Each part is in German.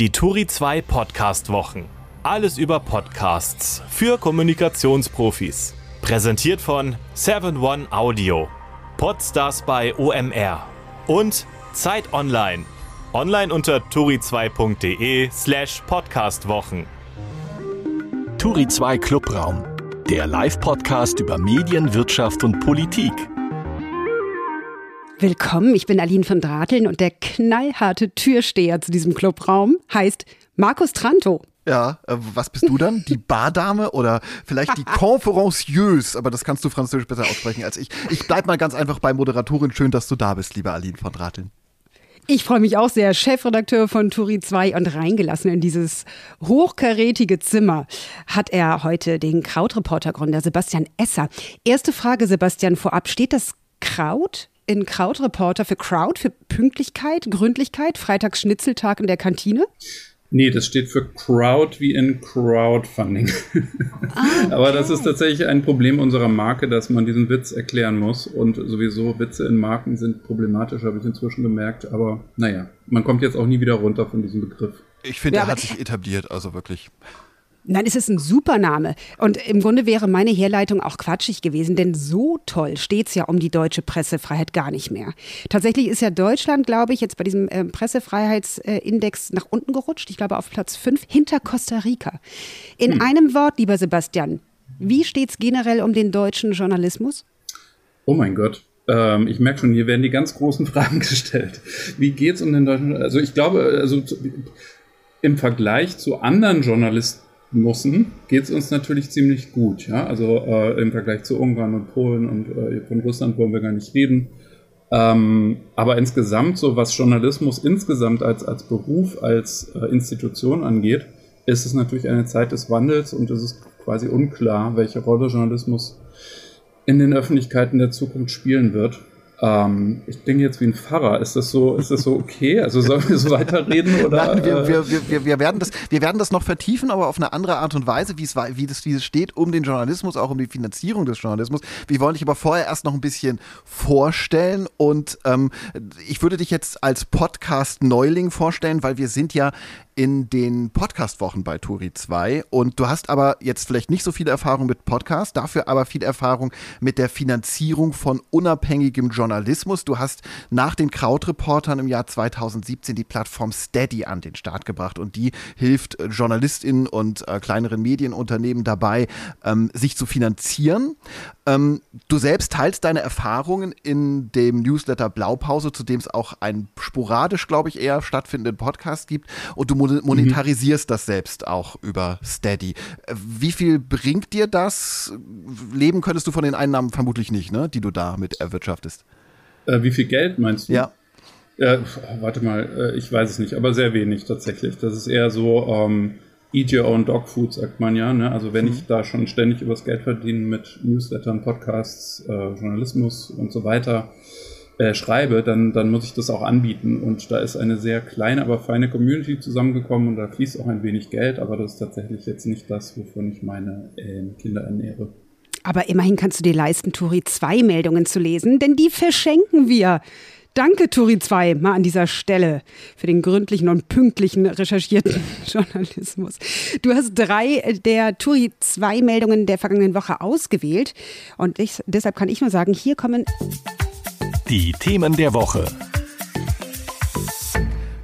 Die Turi 2 Podcast Wochen. Alles über Podcasts für Kommunikationsprofis. Präsentiert von 7-One Audio. Podstars bei OMR. Und Zeit Online. Online unter turi2.de slash podcastwochen. Turi 2 Clubraum. Der Live-Podcast über Medien, Wirtschaft und Politik. Willkommen, ich bin Aline von Drateln und der knallharte Türsteher zu diesem Clubraum heißt Markus Tranto. Ja, äh, was bist du dann? Die Bardame oder vielleicht die Conferencieuse? Aber das kannst du französisch besser aussprechen als ich. Ich bleib mal ganz einfach bei Moderatorin. Schön, dass du da bist, liebe Aline von Drateln. Ich freue mich auch sehr. Chefredakteur von Turi 2 und reingelassen in dieses hochkarätige Zimmer hat er heute den Krautreporter-Gründer Sebastian Esser. Erste Frage, Sebastian, vorab. Steht das Kraut in Krautreporter für Crowd, für Pünktlichkeit, Gründlichkeit, Freitagsschnitzeltag in der Kantine? Nee, das steht für Crowd wie in Crowdfunding. Ah, okay. Aber das ist tatsächlich ein Problem unserer Marke, dass man diesen Witz erklären muss. Und sowieso Witze in Marken sind problematisch, habe ich inzwischen gemerkt. Aber naja, man kommt jetzt auch nie wieder runter von diesem Begriff. Ich finde, ja, er hat sich etabliert, also wirklich. Nein, es ist ein super Name. Und im Grunde wäre meine Herleitung auch quatschig gewesen, denn so toll steht es ja um die deutsche Pressefreiheit gar nicht mehr. Tatsächlich ist ja Deutschland, glaube ich, jetzt bei diesem äh, Pressefreiheitsindex nach unten gerutscht. Ich glaube auf Platz 5 hinter Costa Rica. In hm. einem Wort, lieber Sebastian, wie steht es generell um den deutschen Journalismus? Oh mein Gott. Ähm, ich merke schon, hier werden die ganz großen Fragen gestellt. Wie geht es um den deutschen Also ich glaube, also im Vergleich zu anderen Journalisten, Nussen geht es uns natürlich ziemlich gut. Ja? Also äh, im Vergleich zu Ungarn und Polen und äh, von Russland wollen wir gar nicht reden. Ähm, aber insgesamt, so was Journalismus insgesamt als, als Beruf, als äh, Institution angeht, ist es natürlich eine Zeit des Wandels und es ist quasi unklar, welche Rolle Journalismus in den Öffentlichkeiten der Zukunft spielen wird. Ähm, ich denke jetzt wie ein Pfarrer. Ist das so, ist das so okay? Also sollen wir so weiterreden oder? Nein, wir, wir, wir, wir, werden das, wir werden das noch vertiefen, aber auf eine andere Art und Weise, wie es, wie das, wie es steht, um den Journalismus, auch um die Finanzierung des Journalismus. Wir wollen dich aber vorher erst noch ein bisschen vorstellen und ähm, ich würde dich jetzt als Podcast-Neuling vorstellen, weil wir sind ja in den Podcast-Wochen bei Turi 2 und du hast aber jetzt vielleicht nicht so viel Erfahrung mit Podcast, dafür aber viel Erfahrung mit der Finanzierung von unabhängigem Journalismus. Du hast nach den Krautreportern im Jahr 2017 die Plattform Steady an den Start gebracht und die hilft JournalistInnen und äh, kleineren Medienunternehmen dabei, ähm, sich zu finanzieren. Ähm, du selbst teilst deine Erfahrungen in dem Newsletter Blaupause, zu dem es auch einen sporadisch, glaube ich, eher stattfindenden Podcast gibt und du monetarisierst mhm. das selbst auch über Steady. Wie viel bringt dir das? Leben könntest du von den Einnahmen vermutlich nicht, ne, die du damit erwirtschaftest. Äh, wie viel Geld meinst du? Ja. Äh, warte mal, äh, ich weiß es nicht, aber sehr wenig tatsächlich. Das ist eher so, ähm, Eat Your Own Dog Food, sagt man ja. Ne? Also wenn mhm. ich da schon ständig übers Geld verdiene mit Newslettern, Podcasts, äh, Journalismus und so weiter, äh, schreibe, dann, dann muss ich das auch anbieten. Und da ist eine sehr kleine, aber feine Community zusammengekommen und da fließt auch ein wenig Geld, aber das ist tatsächlich jetzt nicht das, wovon ich meine äh, Kinder ernähre. Aber immerhin kannst du dir leisten, Turi 2 Meldungen zu lesen, denn die verschenken wir. Danke, Turi 2, mal an dieser Stelle für den gründlichen und pünktlichen recherchierten Journalismus. Du hast drei der Turi 2 Meldungen der vergangenen Woche ausgewählt und ich, deshalb kann ich nur sagen, hier kommen die Themen der Woche.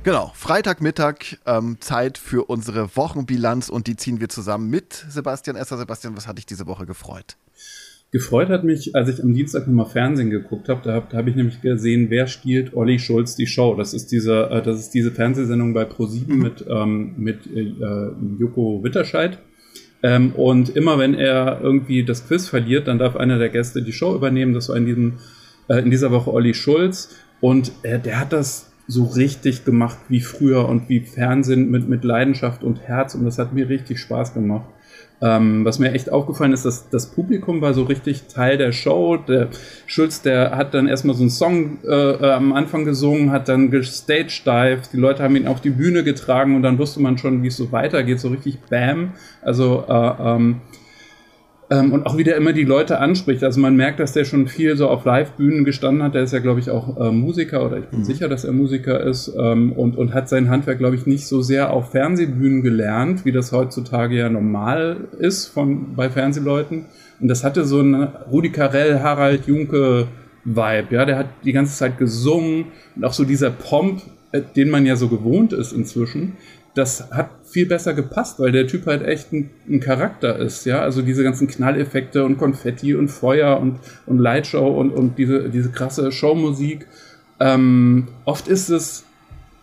Genau, Freitagmittag, ähm, Zeit für unsere Wochenbilanz und die ziehen wir zusammen mit Sebastian Esser. Sebastian, was hat dich diese Woche gefreut? Gefreut hat mich, als ich am Dienstag nochmal Fernsehen geguckt habe, da habe hab ich nämlich gesehen, wer stiehlt Olli Schulz die Show. Das ist diese, äh, das ist diese Fernsehsendung bei ProSieben mhm. mit, ähm, mit äh, Joko Witterscheid. Ähm, und immer wenn er irgendwie das Quiz verliert, dann darf einer der Gäste die Show übernehmen. Das war in diesem äh, in dieser Woche Olli Schulz. Und äh, der hat das so richtig gemacht wie früher und wie Fernsehen mit, mit Leidenschaft und Herz. Und das hat mir richtig Spaß gemacht. Ähm, was mir echt aufgefallen ist, dass das Publikum war so richtig Teil der Show. Der Schulz, der hat dann erstmal so einen Song äh, am Anfang gesungen, hat dann gestagedived, die Leute haben ihn auf die Bühne getragen und dann wusste man schon, wie es so weitergeht, so richtig Bam. Also äh, ähm, Ähm, und auch wieder immer die Leute anspricht. Also man merkt, dass der schon viel so auf Live-Bühnen gestanden hat. Der ist ja, glaube ich, auch äh, Musiker oder ich bin mhm. sicher, dass er Musiker ist ähm, und, und hat sein Handwerk, glaube ich, nicht so sehr auf Fernsehbühnen gelernt, wie das heutzutage ja normal ist von, bei Fernsehleuten. Und das hatte so einen Rudi Carell, Harald Junke Vibe. Ja, der hat die ganze Zeit gesungen und auch so dieser Pomp, äh, den man ja so gewohnt ist inzwischen das hat viel besser gepasst, weil der Typ halt echt ein, ein, Charakter ist, ja. Also diese ganzen Knalleffekte und Konfetti und Feuer und, und Lightshow und, und diese, diese krasse Showmusik. Ähm, oft ist es,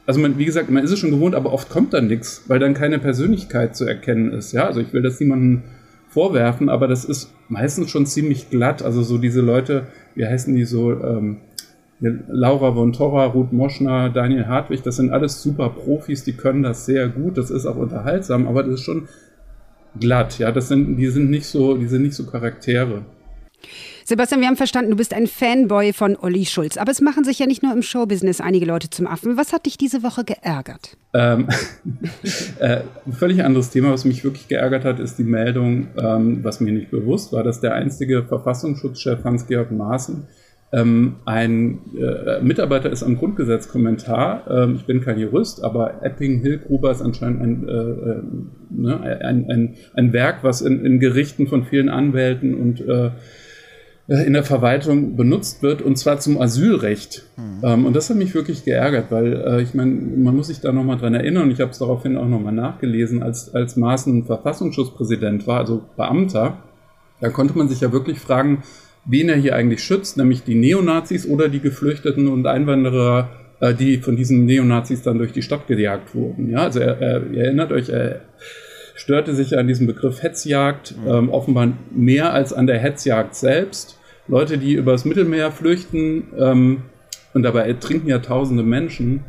also man, wie gesagt, man ist es schon gewohnt, aber oft kommt dann nichts, weil dann keine Persönlichkeit zu erkennen ist, ja. Also ich will das niemandem vorwerfen, aber das ist meistens schon ziemlich glatt. Also so diese Leute, wie heißen die so, ähm, Laura von Torra, Ruth Moschner, Daniel Hartwig, das sind alles super Profis, die können das sehr gut, das ist auch unterhaltsam, aber das ist schon glatt, ja, das sind, die sind nicht so, die sind nicht so Charaktere. Sebastian, wir haben verstanden, du bist ein Fanboy von Olli Schulz. Aber es machen sich ja nicht nur im Showbusiness einige Leute zum Affen. Was hat dich diese Woche geärgert? Ähm, äh, ein völlig anderes Thema, was mich wirklich geärgert hat, ist die Meldung, ähm, was mir nicht bewusst war, dass der einstige Verfassungsschutzchef Hans-Georg Maaßen ähm, ein äh, Mitarbeiter ist am Grundgesetzkommentar, ähm, ich bin kein Jurist, aber Epping Hillgruber ist anscheinend ein, äh, äh, ne, ein, ein, ein Werk, was in, in Gerichten von vielen Anwälten und äh, in der Verwaltung benutzt wird, und zwar zum Asylrecht. Mhm. Ähm, und das hat mich wirklich geärgert, weil äh, ich meine, man muss sich da nochmal dran erinnern, und ich habe es daraufhin auch nochmal nachgelesen, als, als Maaßen Verfassungsschutzpräsident war, also Beamter, da konnte man sich ja wirklich fragen, wen er hier eigentlich schützt, nämlich die Neonazis oder die Geflüchteten und Einwanderer, äh, die von diesen Neonazis dann durch die Stadt gejagt wurden. Ja, also er, er, ihr erinnert euch, er störte sich an diesem Begriff Hetzjagd, mhm. ähm, offenbar mehr als an der Hetzjagd selbst. Leute, die übers Mittelmeer flüchten ähm, und dabei ertrinken ja tausende Menschen.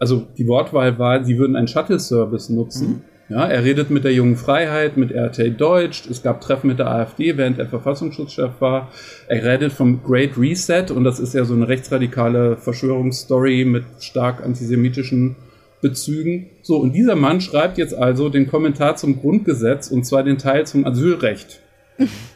Also die Wortwahl war, sie würden einen Shuttle-Service nutzen. Mhm ja, er redet mit der Jungen Freiheit, mit RT Deutsch. Es gab Treffen mit der AfD, während er Verfassungsschutzchef war. Er redet vom Great Reset und das ist ja so eine rechtsradikale Verschwörungsstory mit stark antisemitischen Bezügen. So, und dieser Mann schreibt jetzt also den Kommentar zum Grundgesetz und zwar den Teil zum Asylrecht.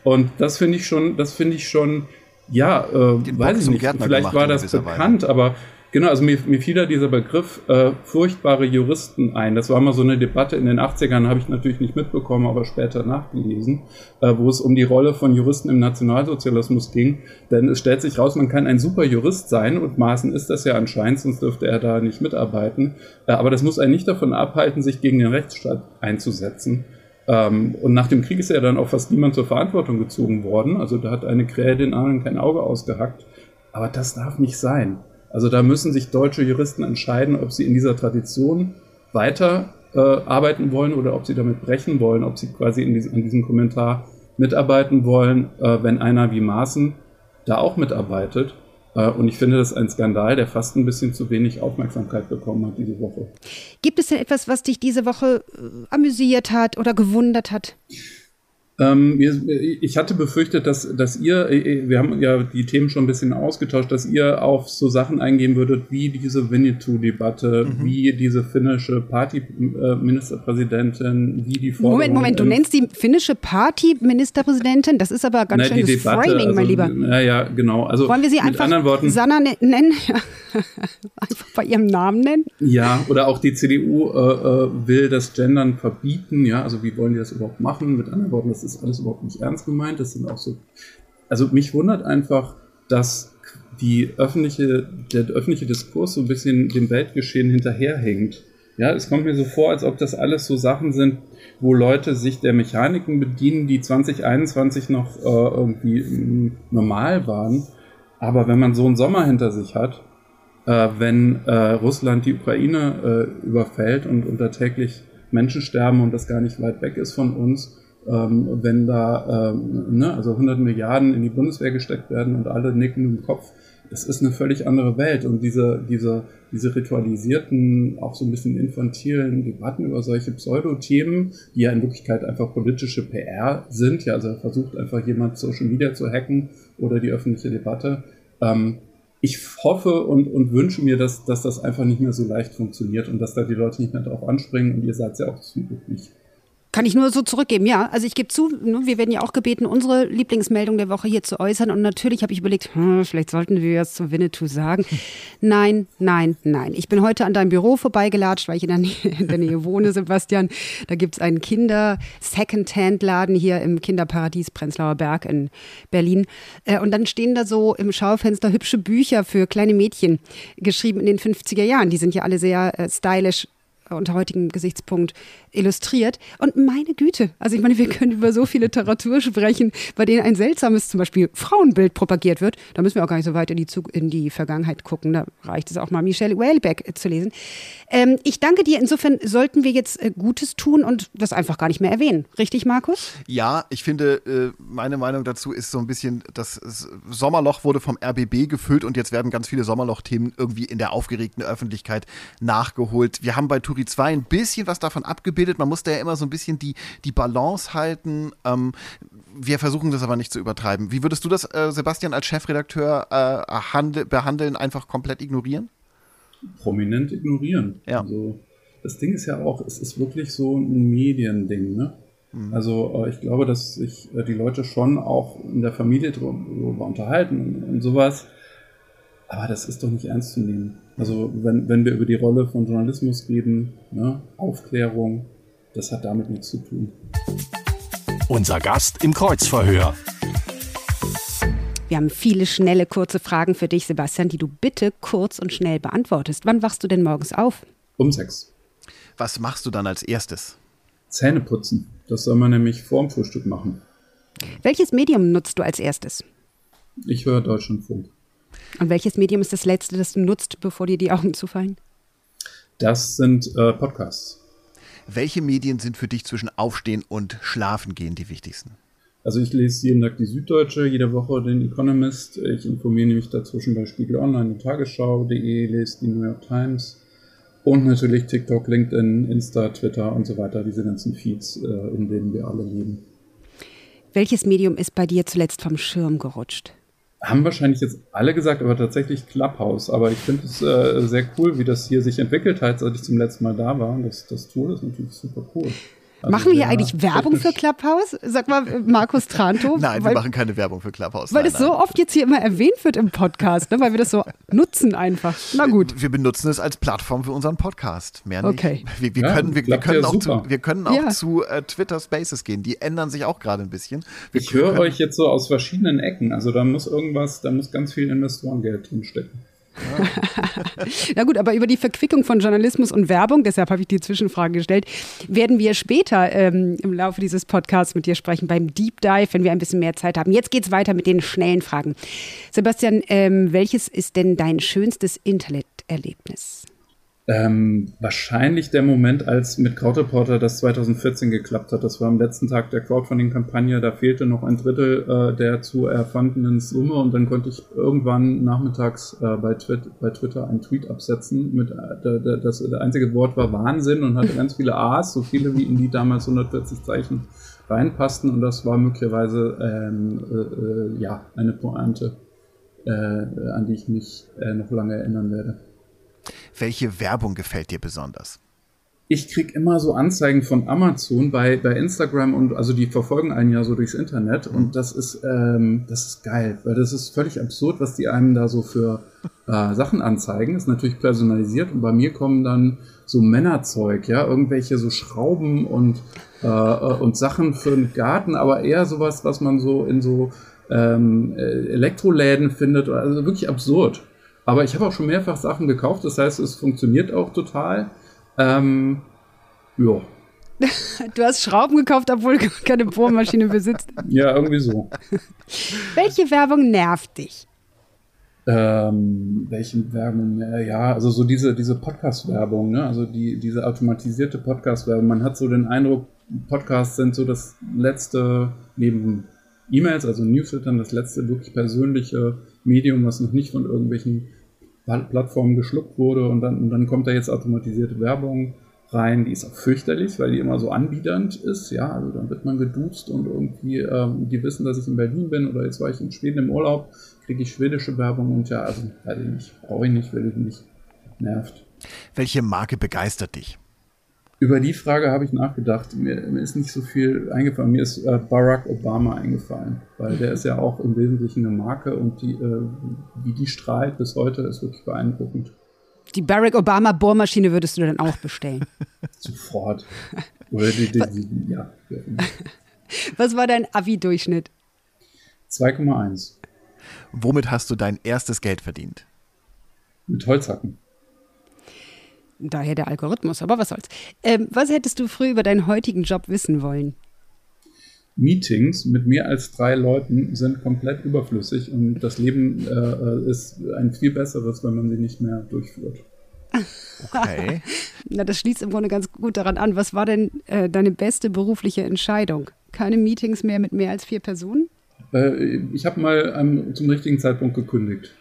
Und das finde ich schon, das finde ich schon, ja, äh, weiß ich nicht, vielleicht war das bekannt, Weise. aber Genau, also mir, mir fiel da dieser Begriff äh, furchtbare Juristen ein. Das war mal so eine Debatte in den 80ern, habe ich natürlich nicht mitbekommen, aber später nachgelesen, äh, wo es um die Rolle von Juristen im Nationalsozialismus ging. Denn es stellt sich raus, man kann ein super Jurist sein und Maaßen ist das ja anscheinend, sonst dürfte er da nicht mitarbeiten. Äh, aber das muss einen nicht davon abhalten, sich gegen den Rechtsstaat einzusetzen. Ähm, und nach dem Krieg ist ja dann auch fast niemand zur Verantwortung gezogen worden. Also da hat eine Krähe den anderen kein Auge ausgehackt. Aber das darf nicht sein. Also da müssen sich deutsche Juristen entscheiden, ob sie in dieser Tradition weiter äh, arbeiten wollen oder ob sie damit brechen wollen, ob sie quasi in diesem, an diesem Kommentar mitarbeiten wollen, äh, wenn einer wie Maaßen da auch mitarbeitet. Äh, und ich finde das ein Skandal, der fast ein bisschen zu wenig Aufmerksamkeit bekommen hat diese Woche. Gibt es denn etwas, was dich diese Woche äh, amüsiert hat oder gewundert hat? Ähm, ich hatte befürchtet, dass, dass ihr, äh, wir haben ja die Themen schon ein bisschen ausgetauscht, dass ihr auf so Sachen eingehen würdet, wie diese Winnetou-Debatte, mhm. wie diese finnische Party-Ministerpräsidentin, wie die Forderung Moment, Moment, du nennst die finnische Party-Ministerpräsidentin? Das ist aber ganz schön das Framing, also, mein Lieber. Ja, ja, genau. Also, Wollen wir sie einfach Worten, Sanna ne-, nennen? einfach bei ihrem Namen nennen? Ja, oder auch die CDU äh, äh, will das Gendern verbieten. Ja, also wie wollen die das überhaupt machen? Mit anderen Worten, das ist ist alles überhaupt nicht ernst gemeint. Das sind auch so. Also mich wundert einfach, dass die öffentliche, der öffentliche Diskurs so ein bisschen dem Weltgeschehen hinterherhängt. Ja, es kommt mir so vor, als ob das alles so Sachen sind, wo Leute sich der Mechaniken bedienen, die 2021 noch äh, irgendwie mm, normal waren. Aber wenn man so einen Sommer hinter sich hat, äh, wenn äh, Russland die Ukraine äh, überfällt und unter täglich Menschen sterben und das gar nicht weit weg ist von uns, ähm, wenn da ähm, ne, also 100 Milliarden in die Bundeswehr gesteckt werden und alle nicken im Kopf, das ist eine völlig andere Welt. Und diese, diese, diese ritualisierten, auch so ein bisschen infantilen Debatten über solche Pseudo-Themen, die ja in Wirklichkeit einfach politische PR sind, ja, also versucht einfach jemand Social Media zu hacken oder die öffentliche Debatte. Ähm, ich hoffe und, und wünsche mir, dass, dass das einfach nicht mehr so leicht funktioniert und dass da die Leute nicht mehr drauf anspringen und ihr seid ja auch zum Glück nicht. Kann ich nur so zurückgeben, ja. Also ich gebe zu, ne, wir werden ja auch gebeten, unsere Lieblingsmeldung der Woche hier zu äußern. Und natürlich habe ich überlegt, hm, vielleicht sollten wir jetzt zu Winnetou sagen. Nein, nein, nein. Ich bin heute an deinem Büro vorbeigelatscht, weil ich in der Nähe, in der Nähe wohne, Sebastian. Da gibt es einen Kinder-Second-Hand-Laden hier im Kinderparadies Prenzlauer Berg in Berlin. Äh, und dann stehen da so im Schaufenster hübsche Bücher für kleine Mädchen, geschrieben in den 50er Jahren. Die sind ja alle sehr äh, stylisch unter heutigem Gesichtspunkt illustriert. Und meine Güte, also ich meine, wir können über so viele Literatur sprechen, bei denen ein seltsames zum Beispiel Frauenbild propagiert wird. Da müssen wir auch gar nicht so weit in die, Zug in die Vergangenheit gucken. Da reicht es auch mal, Michelle Whalebeck zu lesen. Ähm, ich danke dir. Insofern sollten wir jetzt äh, Gutes tun und das einfach gar nicht mehr erwähnen. Richtig, Markus? Ja, ich finde, äh, meine Meinung dazu ist so ein bisschen, das Sommerloch wurde vom RBB gefüllt und jetzt werden ganz viele Sommerloch-Themen irgendwie in der aufgeregten Öffentlichkeit nachgeholt. Wir haben bei Turi 2 ein bisschen was davon abgebildet. Man musste ja immer so ein bisschen die, die Balance halten. Ähm, wir versuchen das aber nicht zu übertreiben. Wie würdest du das, äh, Sebastian, als Chefredakteur äh, behandeln, einfach komplett ignorieren? Prominent ignorieren. Ja. Also, das Ding ist ja auch, es ist wirklich so ein Mediending, ne? Mhm. Also äh, ich glaube, dass sich äh, die Leute schon auch in der Familie darüber unterhalten und, und sowas. Aber das ist doch nicht ernst zu nehmen. Also wenn, wenn wir über die Rolle von Journalismus reden, ne, Aufklärung, das hat damit nichts zu tun. Unser Gast im Kreuzverhör. Wir haben viele schnelle, kurze Fragen für dich, Sebastian, die du bitte kurz und schnell beantwortest. Wann wachst du denn morgens auf? Um sechs. Was machst du dann als erstes? Zähne putzen. Das soll man nämlich vorm Frühstück machen. Welches Medium nutzt du als erstes? Ich höre Deutschlandfunk. Und welches Medium ist das letzte, das du nutzt, bevor dir die Augen zufallen? Das sind äh, Podcasts. Welche Medien sind für dich zwischen Aufstehen und Schlafengehen die wichtigsten? Also ich lese jeden Tag die Süddeutsche, jede Woche den Economist. Ich informiere mich dazwischen bei Spiegel Online und Tagesschau.de, lese die New York Times und natürlich TikTok, LinkedIn, Insta, Twitter und so weiter, diese ganzen Feeds, äh, in denen wir alle leben. Welches Medium ist bei dir zuletzt vom Schirm gerutscht? Haben wahrscheinlich jetzt alle gesagt, aber tatsächlich Clubhouse. Aber ich finde es äh, sehr cool, wie das hier sich entwickelt hat, seit ich zum letzten Mal da war. Das, das Tool ist natürlich super cool. Also machen wir hier eigentlich Werbung für Clubhouse? Sag mal, Markus Tranto. Nein, weil, wir machen keine Werbung für Clubhouse. Weil nein, es so oft jetzt hier immer erwähnt wird im Podcast, ne? weil wir das so nutzen einfach. Na gut. Wir benutzen es als Plattform für unseren Podcast. Mehr nicht. Okay. Wir, wir ja, können, wir, wir können auch, zu, wir können auch ja. zu äh, Twitter Spaces gehen. Die ändern sich auch gerade ein bisschen. Wir ich höre euch jetzt so aus verschiedenen Ecken. Also da muss irgendwas, da muss ganz viel Investorengeld drinstecken. Na gut, aber über die Verquickung von Journalismus und Werbung, deshalb habe ich die Zwischenfrage gestellt, werden wir später ähm, im Laufe dieses Podcasts mit dir sprechen, beim Deep Dive, wenn wir ein bisschen mehr Zeit haben. Jetzt geht es weiter mit den schnellen Fragen. Sebastian, ähm, welches ist denn dein schönstes Interneterlebnis? Ähm, wahrscheinlich der Moment, als mit Crowdreporter das 2014 geklappt hat. Das war am letzten Tag der Crowdfunding-Kampagne. Da fehlte noch ein Drittel äh, der zu erfundenen Summe und dann konnte ich irgendwann nachmittags äh, bei, Twit bei, Twitter einen Tweet absetzen. Mit, äh, das, das einzige Wort war Wahnsinn und hatte ganz viele A's, so viele wie in die damals 140 Zeichen reinpassten. Und das war möglicherweise ähm, äh, äh, ja, eine Pointe, äh, an die ich mich noch lange erinnern werde. Welche Werbung gefällt dir besonders? Ich kriege immer so Anzeigen von Amazon bei, bei Instagram und also die verfolgen einen ja so durchs Internet und mhm. das ist, ähm, das ist geil, weil das ist völlig absurd, was die einem da so für äh, Sachen anzeigen. Ist natürlich personalisiert und bei mir kommen dann so Männerzeug, ja, irgendwelche so Schrauben und, äh, und Sachen für den Garten, aber eher sowas, was man so in so ähm, Elektroläden findet, also wirklich absurd. Aber ich habe auch schon mehrfach Sachen gekauft, das heißt, es funktioniert auch total. Ähm, ja. Du hast Schrauben gekauft, obwohl du keine Bohrmaschine besitzt. Ja, irgendwie so. Welche Werbung nervt dich? Ähm, welche Werbung? Ja, also so diese, diese Podcast-Werbung, ne? also die, diese automatisierte Podcast-Werbung. Man hat so den Eindruck, Podcasts sind so das letzte, neben E-Mails, also Newslettern, das letzte wirklich persönliche Medium, was noch nicht von irgendwelchen Plattformen geschluckt wurde und dann, und dann kommt da jetzt automatisierte Werbung rein, die ist auch fürchterlich, weil die immer so anbiedernd ist, ja, also dann wird man geduzt und irgendwie, ähm, die wissen, dass ich in Berlin bin oder jetzt war ich in Schweden im Urlaub, kriege ich schwedische Werbung und ja, also weiß ich brauche ich nicht, will ich nicht, nervt. Welche Marke begeistert dich? Über die Frage habe ich nachgedacht. Mir, mir, ist nicht so viel eingefallen. Mir ist äh, Barack Obama eingefallen, weil der ist ja auch im Wesentlichen eine Marke und die, äh, wie die strahlt bis heute, ist wirklich beeindruckend. Die Barack Obama Bohrmaschine würdest du dann auch bestellen? Sofort. Oder die, die, die, ja. Was war dein Abi-Durchschnitt? 2,1. Womit hast du dein erstes Geld verdient? Mit Holzhacken. Daher der Algorithmus, aber was soll's. Ähm, was hättest du früh über deinen heutigen Job wissen wollen? Meetings mit mehr als drei Leuten sind komplett überflüssig und das Leben äh, ist ein viel besseres, wenn man sie nicht mehr durchführt. Okay. Na, das schließt im Grunde ganz gut daran an. Was war denn äh, deine beste berufliche Entscheidung? Keine Meetings mehr mit mehr als vier Personen? Äh, ich habe mal ähm, zum richtigen Zeitpunkt gekündigt.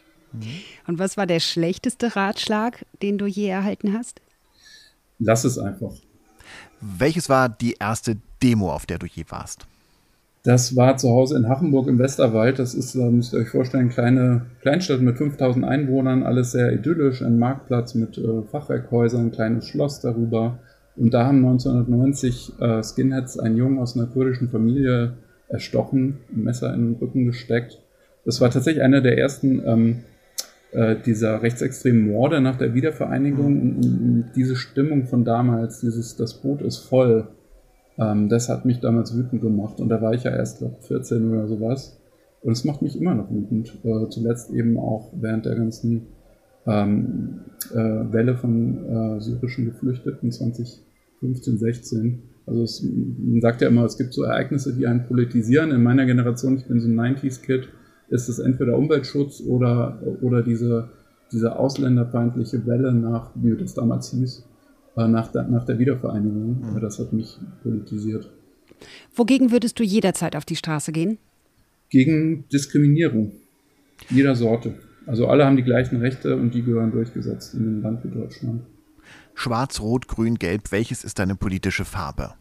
Und was war der schlechteste Ratschlag, den du je erhalten hast? Lass es einfach. Welches war die erste Demo, auf der du je warst? Das war zu Hause in Hachenburg im Westerwald. Das ist, da müsst ihr euch vorstellen, eine kleine Kleinstadt mit 5000 Einwohnern, alles sehr idyllisch, ein Marktplatz mit äh, Fachwerkhäusern, ein kleines Schloss darüber. Und da haben 1990 äh, Skinheads einen Jungen aus einer kurdischen Familie erstochen, ein Messer in den Rücken gesteckt. Das war tatsächlich einer der ersten ähm, äh, dieser rechtsextremen Morde nach der Wiedervereinigung. Und, und diese Stimmung von damals, dieses Das Boot ist voll, ähm, das hat mich damals wütend gemacht. Und da war ich ja erst, glaube 14 oder sowas. Und es macht mich immer noch wütend. Äh, zuletzt eben auch während der ganzen ähm, äh, Welle von äh, syrischen Geflüchteten 2015, 16. Also es, man sagt ja immer, es gibt so Ereignisse, die einen politisieren. In meiner Generation, ich bin so ein 90s-Kid, ist es entweder Umweltschutz oder, oder diese, diese ausländerfeindliche Welle nach, wie das damals hieß, äh, nach der, nach der Wiedervereinigung. Mhm. Das hat mich politisiert. Wogegen würdest du jederzeit auf die Straße gehen? Gegen Diskriminierung. Jeder Sorte. Also alle haben die gleichen Rechte und die gehören durchgesetzt in einem Land wie Deutschland. Schwarz, Rot, Grün, Gelb, welches ist deine politische Farbe?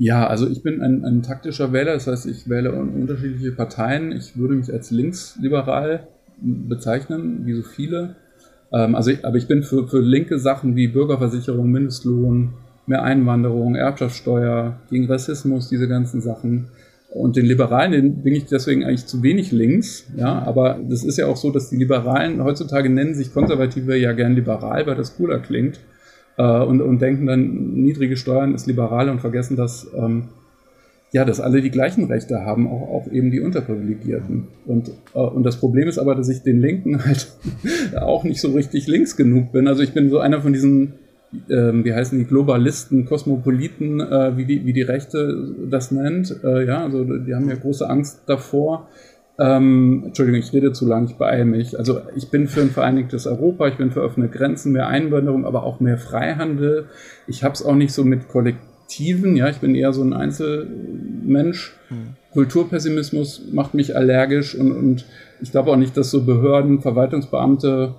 Ja, also ich bin ein, ein taktischer Wähler, das heißt, ich wähle unterschiedliche Parteien. Ich würde mich als linksliberal bezeichnen, wie so viele. Ähm, also ich, aber ich bin für, für linke Sachen wie Bürgerversicherung, Mindestlohn, mehr Einwanderung, Erbschaftssteuer, gegen Rassismus, diese ganzen Sachen. Und den Liberalen den bin ich deswegen eigentlich zu wenig links. Ja, aber das ist ja auch so, dass die Liberalen heutzutage nennen sich Konservative ja gern liberal, weil das cooler klingt und, und denken dann, niedrige Steuern ist liberal und vergessen, dass, ähm, ja, dass alle die gleichen Rechte haben, auch, auch eben die Unterprivilegierten. Und, äh, und das Problem ist aber, dass ich den Linken halt auch nicht so richtig links genug bin. Also ich bin so einer von diesen ähm, wie heißen die Globalisten, Kosmopoliten, äh, wie, die, wie die Rechte das nennt. Äh, ja, also die haben ja große Angst davor, ähm, Entschuldigung, ich rede zu lang, ich beeile mich. Also ich bin für ein vereinigtes Europa, ich bin für offene Grenzen, mehr Einwanderung, aber auch mehr Freihandel. Ich habe es auch nicht so mit Kollektiven, ja, ich bin eher so ein Einzelmensch. Hm. Kulturpessimismus macht mich allergisch und, und ich glaube auch nicht, dass so Behörden, Verwaltungsbeamte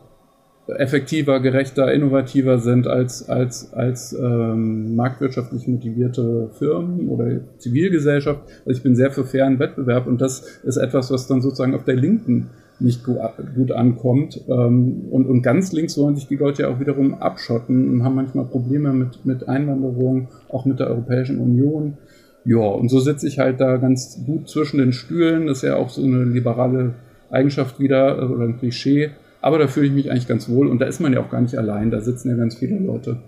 effektiver, gerechter, innovativer sind als, als, als ähm, marktwirtschaftlich motivierte Firmen oder Zivilgesellschaft. Also ich bin sehr für fairen Wettbewerb und das ist etwas, was dann sozusagen auf der Linken nicht gut, ankommt. Ähm, und, und ganz links wollen sich die Leute ja auch wiederum abschotten und haben manchmal Probleme mit, mit Einwanderung, auch mit der Europäischen Union. Ja, und so sitze ich halt da ganz gut zwischen den Stühlen. Das ist ja auch so eine liberale Eigenschaft wieder oder ein Klischee aber da fühle ich mich eigentlich ganz wohl und da ist man ja auch gar nicht allein, da sitzen ja ganz viele Leute.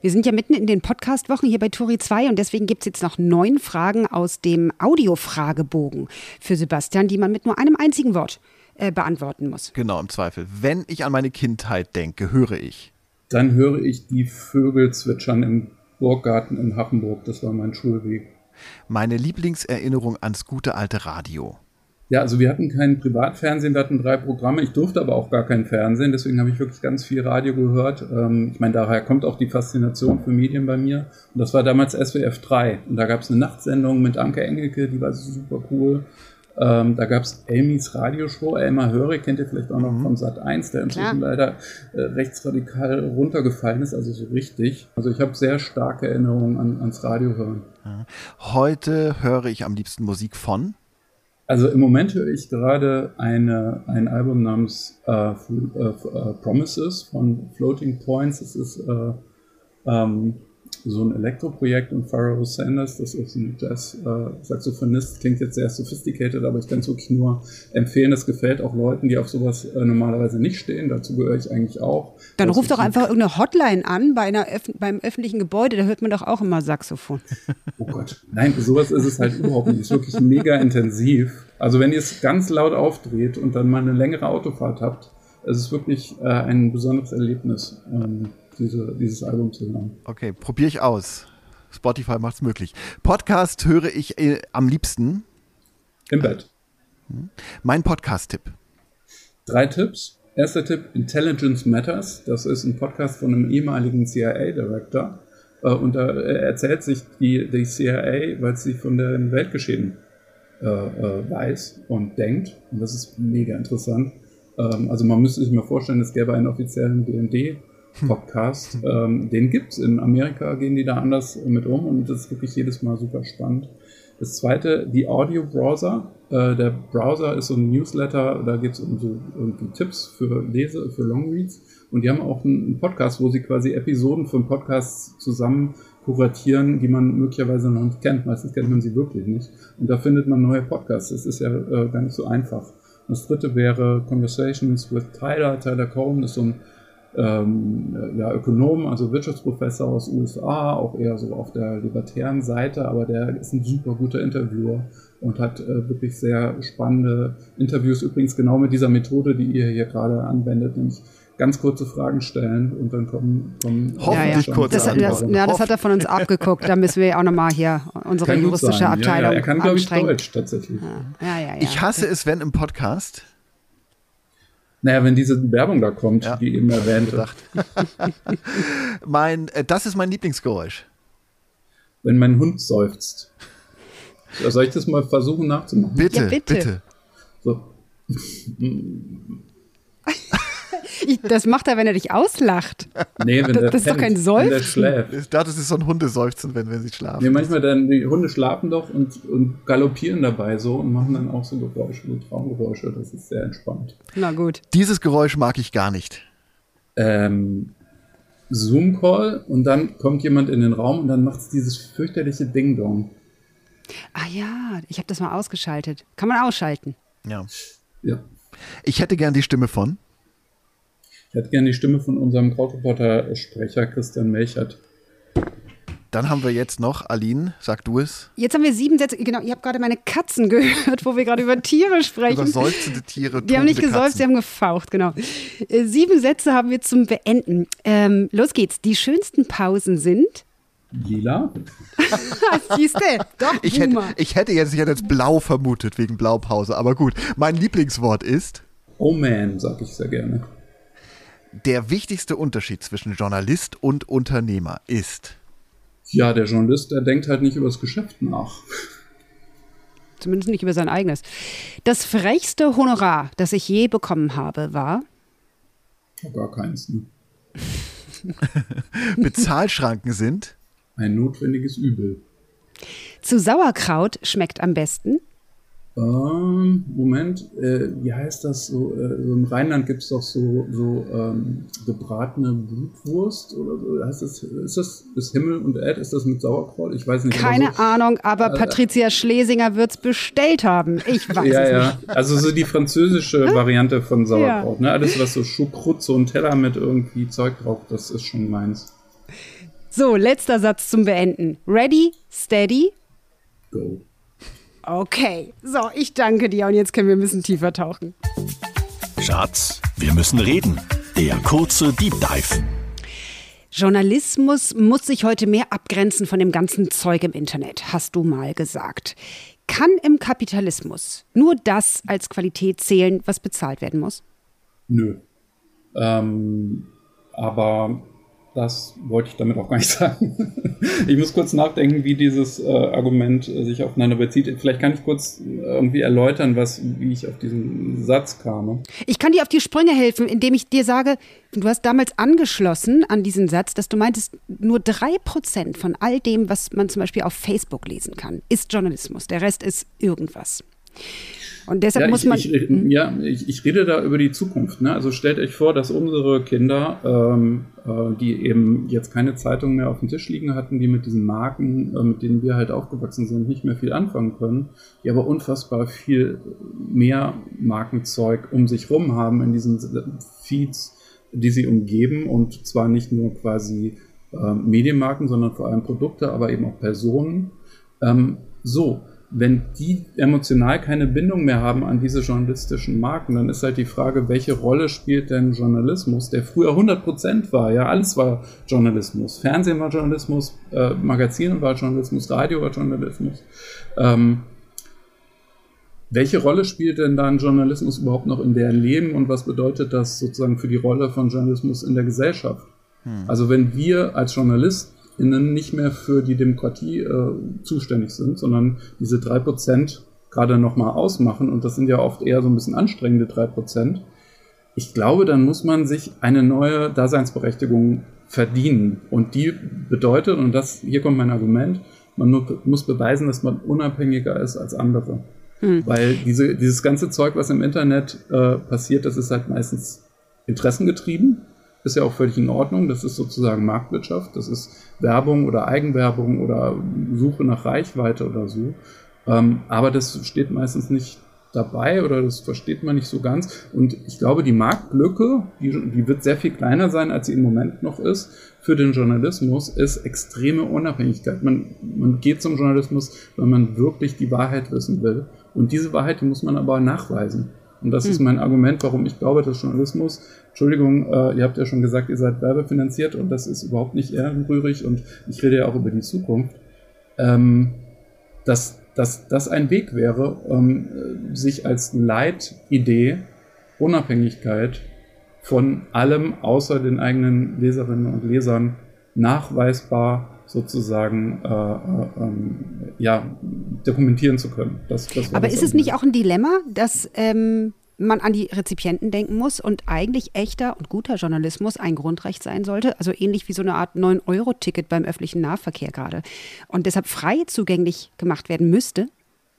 Wir sind ja mitten in den Podcast-Wochen hier bei Turi 2 und deswegen gibt es jetzt noch neun Fragen aus dem Audio-Fragebogen für Sebastian, die man mit nur einem einzigen Wort äh, beantworten muss. Genau, im Zweifel. Wenn ich an meine Kindheit denke, höre ich. Dann höre ich die Vögel zwitschern im Burggarten in Hachenburg. Das war mein Schulweg. Meine Lieblingserinnerung ans gute alte Radio. Ja, also wir hatten kein Privatfernsehen, wir hatten drei Programme. Ich durfte aber auch gar kein Fernsehen, deswegen habe ich wirklich ganz viel Radio gehört. Ähm, ich meine, daher kommt auch die Faszination für Medien bei mir. Und das war damals SWF 3. Und da gab es eine Nachtsendung mit Anke Engelke, die war super cool. Ähm, da gab es Amy's Radioshow, Elmar Höre, kennt ihr vielleicht auch noch mhm. vom Sat 1, der inzwischen Klar. leider äh, rechtsradikal runtergefallen ist, also so richtig. Also ich habe sehr starke Erinnerungen an, ans Radio hören. Heute höre ich am liebsten Musik von also im Moment höre ich gerade eine, ein Album namens äh, äh, äh, Promises von Floating Points. Es ist äh, ähm, so ein Elektroprojekt und Pharaoh Sanders, das ist ein Jazz-Saxophonist, klingt jetzt sehr sophisticated, aber ich kann es wirklich nur empfehlen. Das gefällt auch Leuten, die auf sowas äh, normalerweise nicht stehen. Dazu gehöre ich eigentlich auch. Dann ruft doch ein- einfach irgendeine Hotline an bei einer Öff beim öffentlichen Gebäude, da hört man doch auch immer Saxophon. Oh Gott. Nein, sowas ist es halt überhaupt nicht. Es ist wirklich mega intensiv. Also wenn ihr es ganz laut aufdreht und dann mal eine längere Autofahrt habt, es ist wirklich äh, ein besonderes Erlebnis, ähm, diese, dieses Album zu hören. Okay, probiere ich aus. Spotify macht's möglich. Podcast höre ich äh, am liebsten. Im Bett. Mein Podcast-Tipp. Drei Tipps. Erster Tipp, Intelligence Matters. Das ist ein Podcast von einem ehemaligen CIA-Director. Äh, und da äh, erzählt sich die, die CIA, weil sie von den Weltgeschehen äh, äh, weiß und denkt. Und das ist mega interessant. Ähm, also man müsste sich mal vorstellen, es gäbe einen offiziellen BND-Podcast. ähm, den gibt's In Amerika gehen die da anders mit um und das ist wirklich jedes Mal super spannend. Das zweite, die Audio Browser. Äh, der Browser ist so ein Newsletter, da geht es um so irgendwie Tipps für Lese, für Longreads. Und die haben auch einen einen Podcast, wo sie quasi Episoden von Podcasts zusammen kuratieren, die man möglicherweise noch nicht kennt. Meistens kennt man sie wirklich nicht. Und da findet man neue Podcasts. Das ist ja äh, gar nicht so einfach. Das dritte wäre Conversations with Tyler. Tyler Cohen ist so ein ähm, ja, Ökonom, also Wirtschaftsprofessor aus USA, auch eher so auf der libertären Seite, aber der ist ein super guter Interviewer und hat äh, wirklich sehr spannende Interviews, übrigens genau mit dieser Methode, die ihr hier gerade anwendet, nämlich ganz kurze Fragen stellen und dann kommen, kommen Hoffentlich schon kurze Das, das, ja, das hat er von uns abgeguckt. Da müssen wir auch nochmal hier unsere juristische. Abteilung Ja, ja, er kann, glaube ich. Deutsch tatsächlich. Ja, ja, ja. Ich hasse es, wenn im Podcast. Naja, wenn diese Werbung da kommt, Ja. die eben Gedacht. mein, äh, das ist mein Lieblingsgeräusch. wenn mein Hund seufzt. Soll ich das mal versuchen nachzumachen? Bitte, Ja, bitte. bitte. So. Ich, das macht er, wenn er dich auslacht. Nee, wenn Das- der das ist doch kein Seufzen. schläft. Ich dachte, das ist so ein Hundeseufzen, wenn, wenn sie schlafen. Nee, manchmal dann, die Hunde schlafen doch und, und galoppieren dabei so und machen dann auch so Geräusche, so Traumgeräusche. Das ist sehr entspannt. Na gut. Dieses Geräusch mag ich gar nicht. Ähm, Zoom-Call und dann kommt jemand in den Raum und dann macht es dieses fürchterliche Ding-Dong. Ah ja, ich habe das mal ausgeschaltet. Kann man ausschalten. Ja. Ja. Ich hätte gern die Stimme von. Ich hätte gerne die Stimme von unserem Krautreporter-Sprecher Christian Melchert. Dann haben wir jetzt noch, Aline, sag du es, Jetzt haben wir sieben Sätze. Genau, ihr habt gerade meine Katzen gehört, wo wir gerade über Tiere sprechen. über seufzende Tiere. Die haben nicht die Katzen. haben gefaucht, genau. Äh, Sieben Sätze haben wir zum Beenden. Ähm, los geht's. Die schönsten Pausen sind. Lila? Siehst du? Doch, Ich hätte, ich hätte jetzt, ich hätte jetzt blau vermutet wegen Blaupause, aber gut. Mein Lieblingswort ist, Oh man, sag ich sehr gerne. Der wichtigste Unterschied zwischen Journalist und Unternehmer ist. Ja, der Journalist, der denkt halt nicht über das Geschäft nach. Zumindest nicht über sein eigenes. Das frechste Honorar, das ich je bekommen habe, war. Gar keins. Ne? Bezahlschranken sind. Ein notwendiges Übel. Zu Sauerkraut schmeckt am besten. Ähm, Moment, äh, wie heißt das so? Äh, so Im Rheinland gibt es doch so, so ähm, gebratene Blutwurst oder so. Heißt das, ist das ist Himmel und Erd? Ist das mit Sauerkraut? Ich weiß nicht. aber Keine so, Ahnung, aber Patricia Schlesinger wird's bestellt haben. Ich weiß Ja, es ja. nicht. Also so die französische Variante von Sauerkraut. Ne? Alles, was so Schukrut, so ein Teller mit irgendwie Zeug drauf, das ist schon meins. So, letzter Satz zum Beenden. Ready, steady. Go. Okay. So, ich danke dir und jetzt können wir ein bisschen tiefer tauchen. Schatz, wir müssen reden. Der kurze Deep Dive. Journalismus muss sich heute mehr abgrenzen von dem ganzen Zeug im Internet, hast du mal gesagt. Kann im Kapitalismus nur das als Qualität zählen, was bezahlt werden muss? Nö. Ähm, aber das wollte ich damit auch gar nicht sagen. ich muss kurz nachdenken, wie dieses äh, Argument äh, sich aufeinander bezieht. Vielleicht kann ich kurz äh, irgendwie erläutern, was, wie ich auf diesen Satz kam. Ich kann dir auf die Sprünge helfen, indem ich dir sage, du hast damals angeschlossen an diesen Satz, dass du meintest, nur drei Prozent von all dem, was man zum Beispiel auf Facebook lesen kann, ist Journalismus. Der Rest ist irgendwas. Und deshalb ja, muss ich, man. Ich, ja, ich, ich, rede da über die Zukunft. Ne? Also stellt euch vor, dass unsere Kinder, ähm, äh, die eben jetzt keine Zeitung mehr auf dem Tisch liegen hatten, die mit diesen Marken, äh, mit denen wir halt aufgewachsen sind, nicht mehr viel anfangen können, die aber unfassbar viel mehr Markenzeug um sich rum haben in diesen Feeds, die sie umgeben und zwar nicht nur quasi äh, Medienmarken, sondern vor allem Produkte, aber eben auch Personen. Ähm, so, wenn die emotional keine Bindung mehr haben an diese journalistischen Marken, dann ist halt die Frage, welche Rolle spielt denn Journalismus, der früher 100% war, ja, alles war Journalismus. Fernsehen war Journalismus, äh, Magazine war Journalismus, Radio war Journalismus. Ähm, welche Rolle spielt denn dann Journalismus überhaupt noch in deren Leben und was bedeutet das sozusagen für die Rolle von Journalismus in der Gesellschaft? Hm. Also wenn wir als Journalist innen nicht mehr für die Demokratie äh, zuständig sind, sondern diese drei Prozent gerade nochmal ausmachen. Und das sind ja oft eher so ein bisschen anstrengende drei Prozent. Ich glaube, dann muss man sich eine neue Daseinsberechtigung verdienen. Und die bedeutet, und das, hier kommt mein Argument, man muss beweisen, dass man unabhängiger ist als andere. Hm. Weil diese, dieses ganze Zeug, was im Internet äh, passiert, das ist halt meistens interessengetrieben ist ja auch völlig in Ordnung. Das ist sozusagen Marktwirtschaft. Das ist Werbung oder Eigenwerbung oder Suche nach Reichweite oder so. Ähm, aber das steht meistens nicht dabei oder das versteht man nicht so ganz. Und ich glaube, die Marktlücke, die, die wird sehr viel kleiner sein, als sie im Moment noch ist, für den Journalismus, ist extreme Unabhängigkeit. Man, man geht zum Journalismus, wenn man wirklich die Wahrheit wissen will. Und diese Wahrheit, die muss man aber nachweisen. Und das hm. ist mein Argument, warum ich glaube, dass Journalismus, Entschuldigung, äh, ihr habt ja schon gesagt, ihr seid werbefinanziert und das ist überhaupt nicht ehrenrührig und ich rede ja auch über die Zukunft, ähm, dass, dass das ein Weg wäre, ähm, sich als Leitidee Unabhängigkeit von allem außer den eigenen Leserinnen und Lesern nachweisbar sozusagen äh, äh, ähm, ja, dokumentieren zu können. Das, das Aber ist es nicht auch ein Dilemma, dass ähm, man an die Rezipienten denken muss und eigentlich echter und guter Journalismus ein Grundrecht sein sollte, also ähnlich wie so eine Art 9-Euro-Ticket beim öffentlichen Nahverkehr gerade und deshalb frei zugänglich gemacht werden müsste?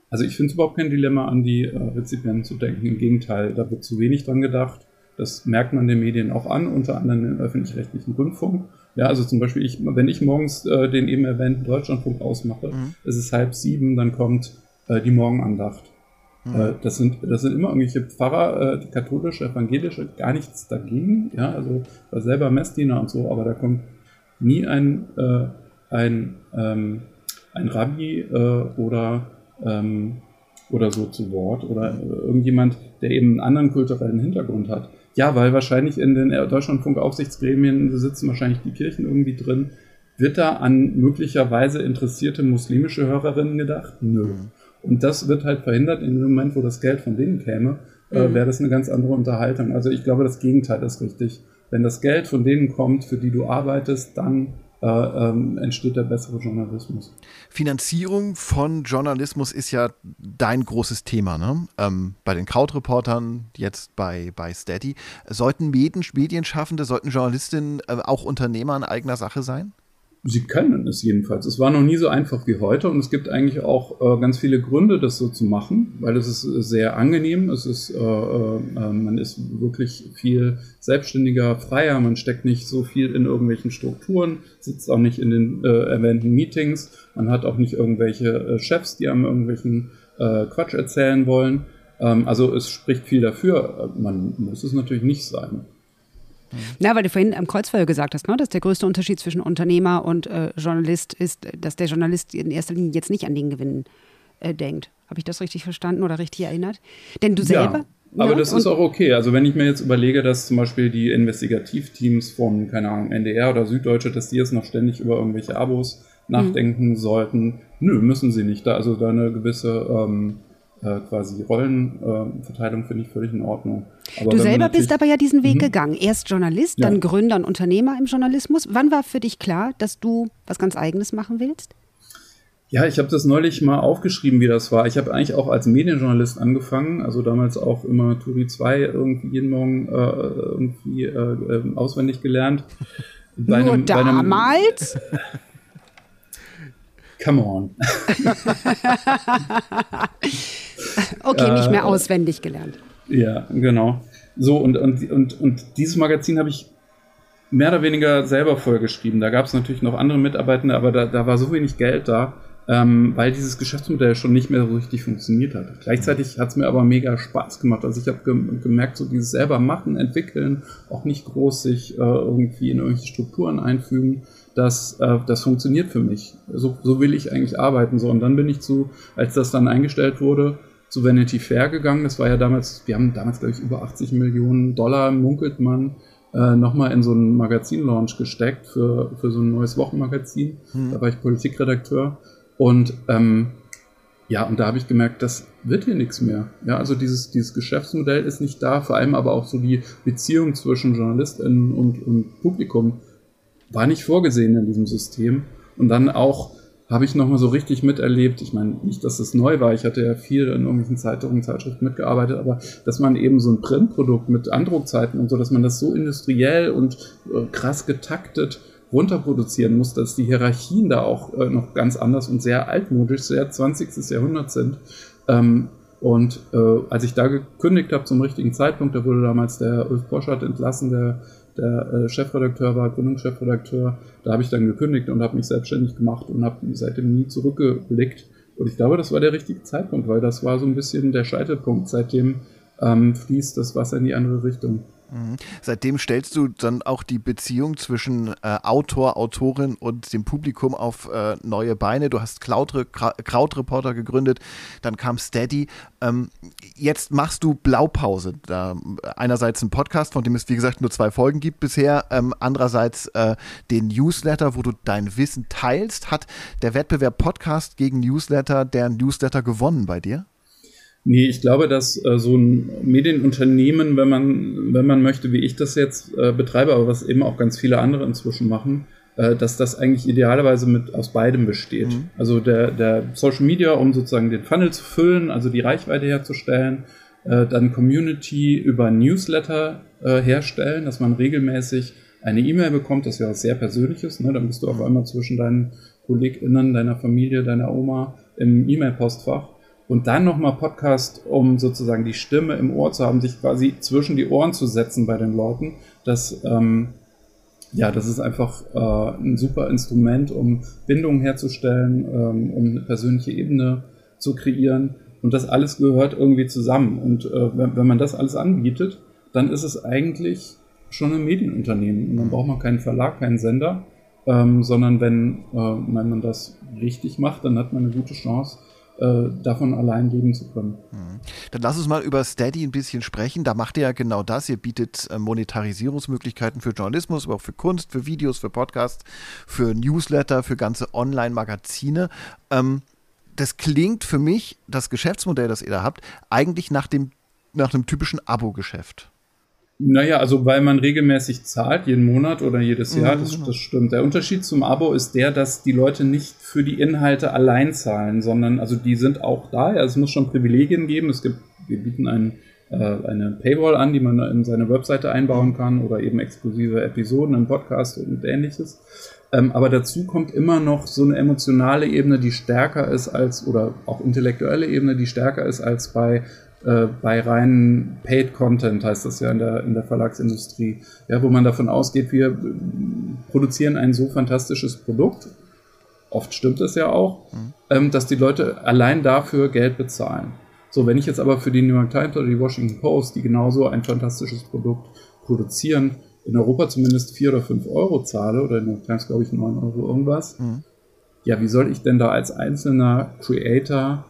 Also ich finde es überhaupt kein Dilemma, an die äh, Rezipienten zu denken. Im Gegenteil, da wird zu wenig dran gedacht. Das merkt man den Medien auch an, unter anderem im öffentlich-rechtlichen Rundfunk. Ja, also zum Beispiel, ich, wenn ich morgens äh, den eben erwähnten Deutschlandfunk ausmache, mhm. es ist halb sieben, dann kommt äh, die Morgenandacht. Mhm. Äh, das, sind, das sind immer irgendwelche Pfarrer, äh, katholische, evangelische, gar nichts dagegen. Ja, also selber Messdiener und so, aber da kommt nie ein, äh, ein, ähm, ein Rabbi äh, oder, ähm, oder so zu Wort oder äh, irgendjemand, der eben einen anderen kulturellen Hintergrund hat. Ja, weil wahrscheinlich in den Deutschlandfunk-Aufsichtsgremien sitzen wahrscheinlich die Kirchen irgendwie drin. Wird da an möglicherweise interessierte muslimische Hörerinnen gedacht? Nö. Mhm. Und das wird halt verhindert in dem Moment, wo das Geld von denen käme, äh, mhm. wäre das eine ganz andere Unterhaltung. Also ich glaube, das Gegenteil ist richtig. Wenn das Geld von denen kommt, für die du arbeitest, dann äh, ähm, entsteht der bessere Journalismus. Finanzierung von Journalismus ist ja dein großes Thema, ne? Ähm, bei den Krautreportern, jetzt bei, bei Steady. Sollten Medien, Medienschaffende, sollten Journalistinnen äh, auch Unternehmer in eigener Sache sein? Sie können es jedenfalls. Es war noch nie so einfach wie heute und es gibt eigentlich auch äh, ganz viele Gründe, das so zu machen, weil es ist sehr angenehm. Es ist, äh, äh, man ist wirklich viel selbstständiger, freier. Man steckt nicht so viel in irgendwelchen Strukturen, sitzt auch nicht in den äh, erwähnten Meetings. Man hat auch nicht irgendwelche äh, Chefs, die einem irgendwelchen äh, Quatsch erzählen wollen. Ähm, also es spricht viel dafür. Man muss es natürlich nicht sein. Ja, weil du vorhin am Kreuzfeuer gesagt hast, ne, dass der größte Unterschied zwischen Unternehmer und äh, Journalist ist, dass der Journalist in erster Linie jetzt nicht an den Gewinn äh, denkt. Habe ich das richtig verstanden oder richtig erinnert? Denn du selber. Ja. Aber ja, das ist auch okay. Also wenn ich mir jetzt überlege, dass zum Beispiel die Investigativteams von, keine Ahnung, NDR oder Süddeutsche, dass die jetzt noch ständig über irgendwelche Abos nachdenken mhm. sollten, nö, müssen sie nicht. Da also da eine gewisse ähm, äh, quasi Rollenverteilung finde ich völlig in Ordnung. Aber du selber bist aber ja diesen Weg mhm. gegangen. Erst Journalist, ja. dann Gründer und Unternehmer im Journalismus. Wann war für dich klar, dass du was ganz Eigenes machen willst? Ja, ich habe das neulich mal aufgeschrieben, wie das war. Ich habe eigentlich auch als Medienjournalist angefangen, also damals auch immer Turi 2 irgendwie jeden Morgen äh, irgendwie äh, ähm, auswendig gelernt. Bei Nur einem, damals? Bei einem, Come on. Okay, nicht mehr äh, auswendig gelernt. Ja, genau. So, und, und, und, und dieses Magazin habe ich mehr oder weniger selber vollgeschrieben. Da gab es natürlich noch andere Mitarbeitende, aber da, da war so wenig Geld da, ähm, weil dieses Geschäftsmodell schon nicht mehr so richtig funktioniert hat. Gleichzeitig hat es mir aber mega Spaß gemacht. Also ich habe ge gemerkt, so dieses selber machen, entwickeln, auch nicht groß sich äh, irgendwie in irgendwelche Strukturen einfügen, das, äh, das funktioniert für mich. So, so will ich eigentlich arbeiten. So, und dann bin ich zu, als das dann eingestellt wurde, zu Vanity Fair gegangen. Das war ja damals, wir haben damals, glaube ich, über 80 Millionen Dollar, munkelt man, äh, nochmal in so einen Magazin-Launch gesteckt für, für so ein neues Wochenmagazin. Mhm. Da war ich Politikredakteur. Und ähm, ja, und da habe ich gemerkt, das wird hier nichts mehr. Ja, also dieses, dieses Geschäftsmodell ist nicht da, vor allem aber auch so die Beziehung zwischen JournalistInnen und, und Publikum war nicht vorgesehen in diesem System. Und dann auch habe ich nochmal so richtig miterlebt, ich meine, nicht, dass es neu war, ich hatte ja viel in irgendwelchen Zeitungen, Zeitschriften mitgearbeitet, aber dass man eben so ein Printprodukt mit Andruckzeiten und so, dass man das so industriell und äh, krass getaktet runterproduzieren muss, dass die Hierarchien da auch äh, noch ganz anders und sehr altmodisch, sehr 20. Jahrhundert sind. Ähm, und äh, als ich da gekündigt habe zum richtigen Zeitpunkt, da wurde damals der Ulf Poschardt entlassen, der, der äh, Chefredakteur war, Gründungschefredakteur, da habe ich dann gekündigt und habe mich selbstständig gemacht und habe seitdem nie zurückgeblickt. Und ich glaube, das war der richtige Zeitpunkt, weil das war so ein bisschen der Scheitelpunkt. Seitdem ähm, fließt das Wasser in die andere Richtung. Mhm. Seitdem stellst du dann auch die Beziehung zwischen äh, Autor, Autorin und dem Publikum auf äh, neue Beine. Du hast Krautreporter gegründet, dann kam Steady. Ähm, jetzt machst du Blaupause. Da einerseits ein Podcast, von dem es wie gesagt nur zwei Folgen gibt bisher, ähm, andererseits äh, den Newsletter, wo du dein Wissen teilst. Hat der Wettbewerb Podcast gegen Newsletter der Newsletter gewonnen bei dir? Nee, ich glaube, dass äh, so ein Medienunternehmen, wenn man, wenn man möchte, wie ich das jetzt äh, betreibe, aber was eben auch ganz viele andere inzwischen machen, äh, dass das eigentlich idealerweise mit aus beidem besteht. Mhm. Also der, der Social Media, um sozusagen den Funnel zu füllen, also die Reichweite herzustellen, äh, dann Community über Newsletter äh, herstellen, dass man regelmäßig eine E-Mail bekommt, das ja was sehr Persönliches, ne? dann bist du auf einmal zwischen deinen KollegInnen, deiner Familie, deiner Oma im E-Mail-Postfach und dann nochmal Podcast, um sozusagen die Stimme im Ohr zu haben, sich quasi zwischen die Ohren zu setzen bei den Leuten. Das, ähm, ja, das ist einfach äh, ein super Instrument, um Bindungen herzustellen, ähm, um eine persönliche Ebene zu kreieren. Und das alles gehört irgendwie zusammen. Und äh, wenn, wenn man das alles anbietet, dann ist es eigentlich schon ein Medienunternehmen. Und dann braucht man keinen Verlag, keinen Sender, ähm, sondern wenn, äh, wenn man das richtig macht, dann hat man eine gute Chance, äh, davon allein leben zu können. Mhm. Dann lass uns mal über Steady ein bisschen sprechen. Da macht ihr ja genau das. Ihr bietet äh, Monetarisierungsmöglichkeiten für Journalismus, aber auch für Kunst, für Videos, für Podcasts, für Newsletter, für ganze Online-Magazine. Ähm, das klingt für mich, das Geschäftsmodell, das ihr da habt, eigentlich nach dem, nach einem typischen Abo-Geschäft. Naja, also weil man regelmäßig zahlt, jeden Monat oder jedes Jahr, mhm, das, genau. das stimmt. Der Unterschied zum Abo ist der, dass die Leute nicht für die Inhalte allein zahlen, sondern also die sind auch da. Ja, es muss schon Privilegien geben. Es gibt, wir bieten einen, äh, eine Paywall an, die man in seine Webseite einbauen kann oder eben exklusive Episoden im Podcast und ähnliches. Ähm, aber dazu kommt immer noch so eine emotionale Ebene, die stärker ist als, oder auch intellektuelle Ebene, die stärker ist als bei äh, bei reinen Paid Content heißt das ja in der, in der Verlagsindustrie, ja, wo man davon ausgeht, wir äh, produzieren ein so fantastisches Produkt, oft stimmt es ja auch, mhm. ähm, dass die Leute allein dafür Geld bezahlen. So, wenn ich jetzt aber für die New York Times oder die Washington Post, die genauso ein fantastisches Produkt produzieren, in Europa zumindest vier oder fünf Euro zahle, oder in New York Times glaube ich neun Euro irgendwas, mhm. ja, wie soll ich denn da als einzelner Creator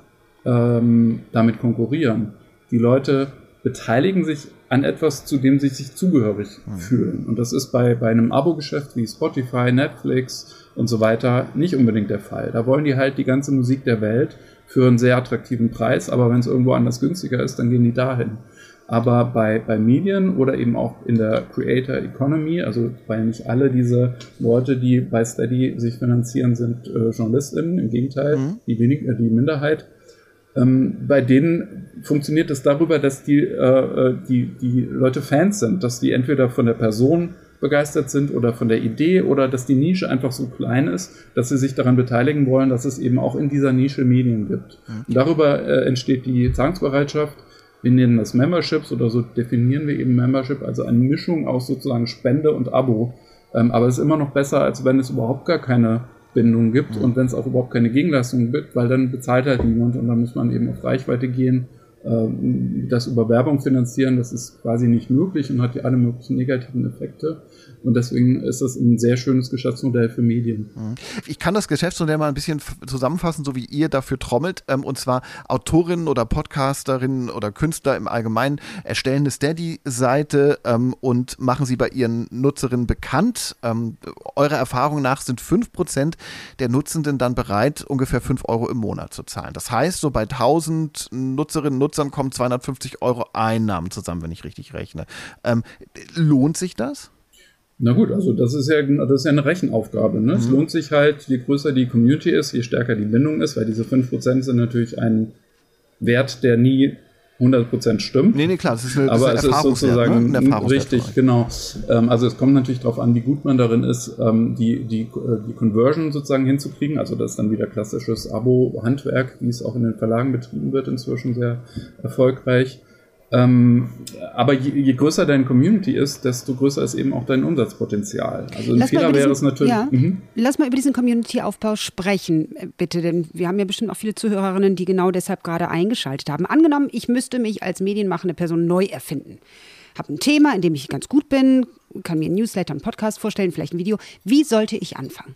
ähm, damit konkurrieren? Die Leute beteiligen sich an etwas, zu dem sie sich zugehörig mhm. fühlen. Und das ist bei, bei einem Abo-Geschäft wie Spotify, Netflix und so weiter nicht unbedingt der Fall. Da wollen die halt die ganze Musik der Welt für einen sehr attraktiven Preis, aber wenn es irgendwo anders günstiger ist, dann gehen die dahin. Aber bei, bei Medien oder eben auch in der Creator Economy, also weil nicht alle diese Leute, die bei Steady sich finanzieren, sind äh, JournalistInnen, im Gegenteil, mhm. die, wenig, äh, die Minderheit, ähm, bei denen funktioniert es darüber, dass die, äh, äh, die, die Leute Fans sind, dass die entweder von der Person begeistert sind oder von der Idee oder dass die Nische einfach so klein ist, dass sie sich daran beteiligen wollen, dass es eben auch in dieser Nische Medien gibt. Mhm. Und darüber äh, entsteht die Zahlungsbereitschaft. Wir nennen das Memberships oder so definieren wir eben Membership, also eine Mischung aus sozusagen Spende und Abo. Ähm, aber es ist immer noch besser, als wenn es überhaupt gar keine Bindung gibt mhm. und wenn es auch überhaupt keine Gegenleistung gibt, weil dann bezahlt halt niemand und dann muss man eben auf Reichweite gehen ähm, das über Werbung finanzieren, das ist quasi nicht möglich und hat ja alle möglichen negativen Effekte. Und deswegen ist das ein sehr schönes Geschäftsmodell für Medien. Mhm. Ich kann das Geschäftsmodell mal ein bisschen zusammenfassen, so wie ihr dafür trommelt. Ähm, und zwar Autorinnen oder Podcasterinnen oder Künstler im Allgemeinen erstellen eine Steady-Seite ähm, und machen sie bei ihren Nutzerinnen bekannt. Eurer Erfahrung nach sind 5% der Nutzenden dann bereit, ungefähr 5 Euro im Monat zu zahlen. Das heißt, so bei 1000 Nutzerinnen und Nutzern kommen 250 Euro Einnahmen zusammen, wenn ich richtig rechne. Ähm, lohnt sich das? Na gut, also das ist ja, das ist ja eine Rechenaufgabe. Ne? Mhm. Es lohnt sich halt, je größer die Community ist, je stärker die Bindung ist, weil diese 5% sind natürlich ein Wert, der nie 100% stimmt. Nee, nee, klar, das ist, eine, das aber ist es ist sozusagen ne? richtig, genau. Ähm, also es kommt natürlich darauf an, wie gut man darin ist, ähm, die, die, äh, die Conversion sozusagen hinzukriegen. Also das ist dann wieder klassisches Abo-Handwerk, wie es auch in den Verlagen betrieben wird, inzwischen sehr erfolgreich. Ähm, aber je, je, größer deine Community ist, desto größer ist eben auch dein Umsatzpotenzial. Also ein Lass Fehler wäre es natürlich. Ja, mhm. Lass mal über diesen Community-Aufbau sprechen, äh, bitte, denn wir haben ja bestimmt auch viele Zuhörerinnen, die genau deshalb gerade eingeschaltet haben. Angenommen, ich müsste mich als medienmachende Person neu erfinden. Habe ein Thema, in dem ich ganz gut bin, kann mir ein Newsletter, einen Podcast vorstellen, vielleicht ein Video. Wie sollte ich anfangen?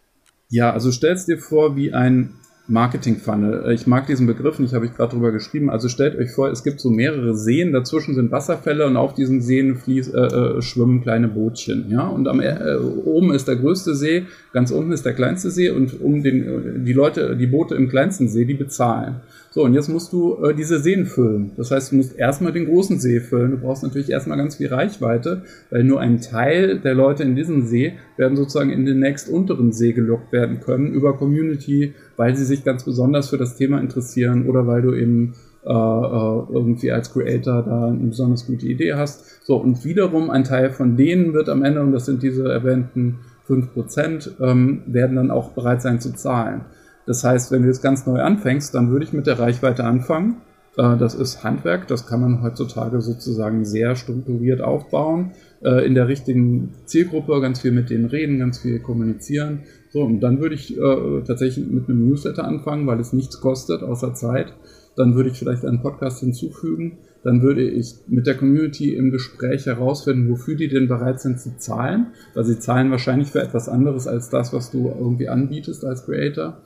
Ja, also stellst dir vor, wie ein Marketing-Funnel. Äh, ich mag diesen Begriff nicht, habe ich gerade drüber geschrieben. Also stellt euch vor, es gibt so mehrere Seen, dazwischen sind Wasserfälle und auf diesen Seen fließ, äh, äh, schwimmen kleine Bootchen. Ja? Und am, äh, oben ist der größte See, ganz unten ist der kleinste See und um den, die Leute, die Boote im kleinsten See, die bezahlen. So, und jetzt musst du äh, diese Seen füllen. Das heißt, du musst erstmal den großen See füllen. Du brauchst natürlich erstmal ganz viel Reichweite, weil nur ein Teil der Leute in diesem See werden sozusagen in den nächst unteren See gelockt werden können über Community, weil sie sich ganz besonders für das Thema interessieren oder weil du eben äh, äh irgendwie als Creator da eine besonders gute Idee hast. So, und wiederum ein Teil von denen wird am Ende, und das sind diese erwähnten 5%, ähm, werden dann auch bereit sein zu zahlen. Das heißt, wenn du jetzt ganz neu anfängst, dann würde ich mit der Reichweite anfangen. Äh, das ist Handwerk, das kann man heutzutage sozusagen sehr strukturiert aufbauen, äh, in der richtigen Zielgruppe, ganz viel mit denen reden, ganz viel kommunizieren. So, und dann würde ich äh, tatsächlich mit einem Newsletter anfangen, weil es nichts kostet, außer Zeit. Dann würde ich vielleicht einen Podcast hinzufügen. Dann würde ich mit der Community im Gespräch herausfinden, wofür die denn bereit sind zu zahlen, weil sie zahlen wahrscheinlich für etwas anderes als das, was du irgendwie anbietest als Creator.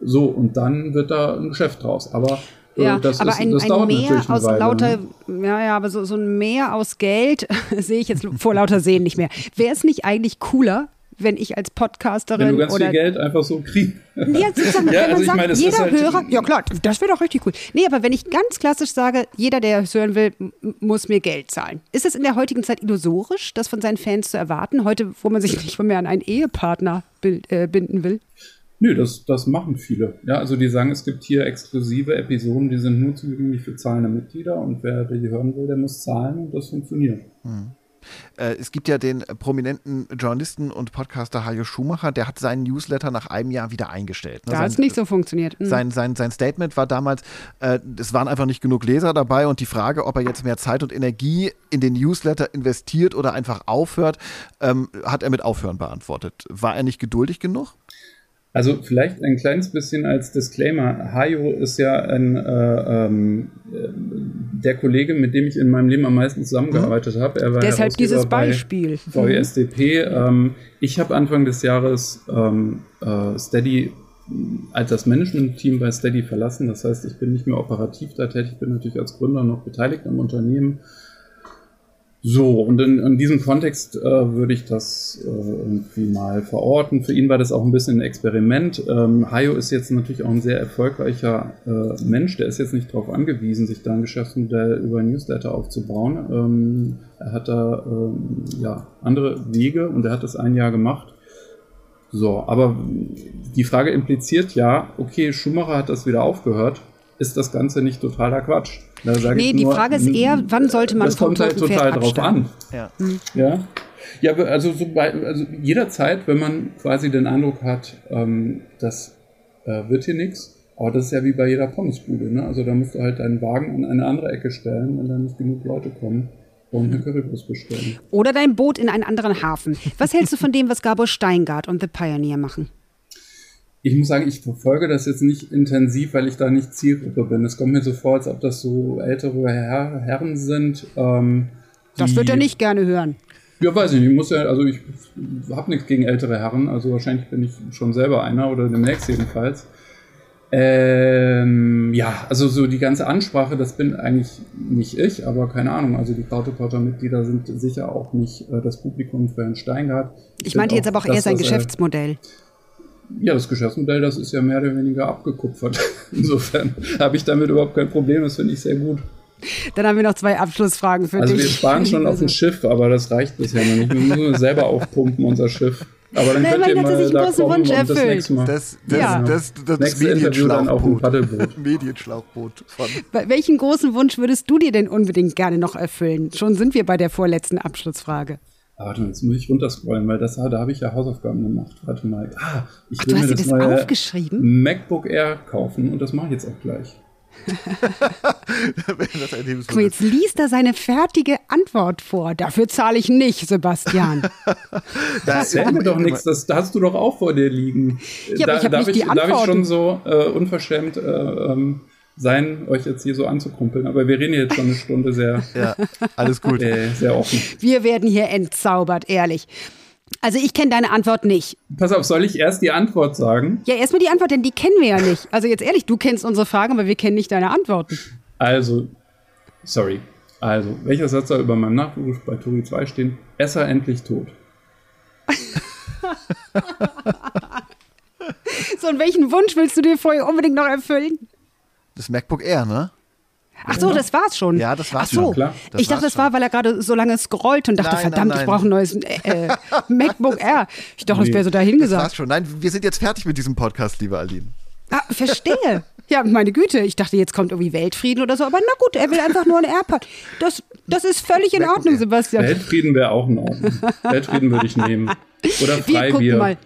So, und dann wird da ein Geschäft draus. Aber äh, ja, das aber ist, ein, ein Meer aus Weile, lauter, ne? ja, ja, aber so, so ein Meer aus Geld sehe ich jetzt vor lauter Sehen nicht mehr. Wäre es nicht eigentlich cooler, wenn ich als Podcasterin wenn du ganz oder viel Geld einfach so kriegst. Sozusagen, ja, also sagt, meine, jeder halt Hörer, ja klar, das wäre doch richtig cool. Nee, aber wenn ich ganz klassisch sage, jeder, der es hören will, muss mir Geld zahlen. Ist es in der heutigen Zeit illusorisch, das von seinen Fans zu erwarten? Heute, wo man sich nicht mehr an einen Ehepartner äh, binden will? Nö, das, das machen viele. Ja, also die sagen, es gibt hier exklusive Episoden, die sind nur zugänglich für zahlende Mitglieder und wer die hören will, der muss zahlen und das funktioniert. Hm. Äh, es gibt ja den prominenten Journalisten und Podcaster Hajo Schumacher, der hat seinen Newsletter nach einem Jahr wieder eingestellt. Ne? Da hat es nicht so funktioniert. Mhm. Sein, sein, sein Statement war damals, äh, es waren einfach nicht genug Leser dabei und die Frage, ob er jetzt mehr Zeit und Energie in den Newsletter investiert oder einfach aufhört, ähm, hat er mit Aufhören beantwortet. War er nicht geduldig genug? Also vielleicht ein kleines bisschen als Disclaimer. Hayo ist ja ein, äh, ähm, der Kollege, mit dem ich in meinem Leben am meisten zusammengearbeitet habe. Er war Deshalb dieses Beispiel. VSDP. Ähm, ich habe Anfang des Jahres ähm, äh, Steady als das Management-Team bei Steady verlassen. Das heißt, ich bin nicht mehr operativ da tätig, bin natürlich als Gründer noch beteiligt am Unternehmen so, und in, in diesem Kontext äh, würde ich das äh, irgendwie mal verorten. Für ihn war das auch ein bisschen ein Experiment. Ähm, Hayo ist jetzt natürlich auch ein sehr erfolgreicher äh, Mensch. Der ist jetzt nicht darauf angewiesen, sich da ein Geschäftsmodell über Newsletter aufzubauen. Ähm, er hat da ähm, ja, andere Wege und er hat das ein Jahr gemacht. So, aber die Frage impliziert ja, okay, Schumacher hat das wieder aufgehört. Ist das Ganze nicht totaler Quatsch? Nee, die nur, Frage ist eher, wann sollte man das vom kommt halt total drauf an. Ja. Mhm. ja. Ja, also, so bei, also jederzeit, wenn man quasi den Eindruck hat, ähm, das äh, wird hier nichts, aber das ist ja wie bei jeder Pommesbude, ne? Also da musst du halt deinen Wagen an eine andere Ecke stellen, wenn dann nicht genug Leute kommen und eine Currywurst bestellen. Oder dein Boot in einen anderen Hafen. Was hältst du von dem, was Gabor Steingart und The Pioneer machen? Ich muss sagen, ich verfolge das jetzt nicht intensiv, weil ich da nicht Zielgruppe bin. Es kommt mir so vor, als ob das so ältere Herr Herren sind. Ähm, das wird er nicht gerne hören. Ja, weiß ich nicht. Ich muss ja, also ich habe nichts gegen ältere Herren. Also wahrscheinlich bin ich schon selber einer oder demnächst jedenfalls. Ähm, ja, also so die ganze Ansprache, das bin eigentlich nicht ich, aber keine Ahnung. Also die Kraute-Potter-Mitglieder sind sicher auch nicht äh, das Publikum für Herrn Steingart. Ich, ich meinte jetzt aber auch eher sein Geschäftsmodell. Ja, das Geschäftsmodell, das ist ja mehr oder weniger abgekupfert. Insofern habe ich damit überhaupt kein Problem. Das finde ich sehr gut. Dann haben wir noch zwei Abschlussfragen für also dich. Also wir sparen schon auf dem Schiff, aber das reicht bisher noch nicht. Wir müssen selber aufpumpen, unser Schiff. Aber dann Nein, könnt ihr hat mal sich da einen großen kommen Wunsch und das erfüllt. nächste Mal. Das, das, Ja. das, das, das Nächste Interview dann auf dem Paddelboot. Medienschlauchboot. Von Welchen großen Wunsch würdest du dir denn unbedingt gerne noch erfüllen? Schon sind wir bei der vorletzten Abschlussfrage. Ah, Warte mal, jetzt muss ich runterscrollen, weil das, da habe ich ja Hausaufgaben gemacht. Warte mal. Ah, ich Ach, will du hast mir dir das das neue aufgeschrieben? MacBook Air kaufen und das mache ich jetzt auch gleich. das Guck mal, jetzt liest er seine fertige Antwort vor. Dafür zahle ich nicht, Sebastian. Das Erzähl mir doch nichts, das da hast du doch auch vor dir liegen. Ja, aber ich hab darf, nicht die darf ich Antworten. schon so äh, unverschämt äh, ähm, sein, euch jetzt hier so anzukumpeln? Aber wir reden jetzt schon eine Stunde sehr, Ja, alles gut. äh, sehr offen. Wir werden hier entzaubert, ehrlich. Also ich kenne deine Antwort nicht. Pass auf, soll ich erst die Antwort sagen? Ja, erstmal die Antwort, denn die kennen wir ja nicht. Also jetzt ehrlich, du kennst unsere Fragen, aber wir kennen nicht deine Antworten. Also, sorry. Also, welcher Satz soll über meinem Nachruf bei Turi 2 stehen? Esser endlich tot. So, und welchen Wunsch willst du dir vorher unbedingt noch erfüllen? Das MacBook Air, ne? Ach so, das war's schon. Ja, das war's Ach so. schon. Klar. Das ich dachte, das war, weil er gerade so lange scrollt und dachte, Nein, nein, verdammt, ich nein. brauche ein neues äh, äh, MacBook Air. Ich dachte, das wäre so Das dahingesagt. war's schon. Nein, wir sind jetzt fertig mit diesem Podcast, liebe Aline. Ah, verstehe. Ja, meine Güte, ich dachte, jetzt kommt irgendwie Weltfrieden oder so, aber na gut, er will einfach nur ein AirPod. Das, das ist völlig in MacBook Ordnung, Air. Sebastian. Weltfrieden wäre auch in Ordnung. Weltfrieden würde ich nehmen. Oder Wir gucken Freibier. mal.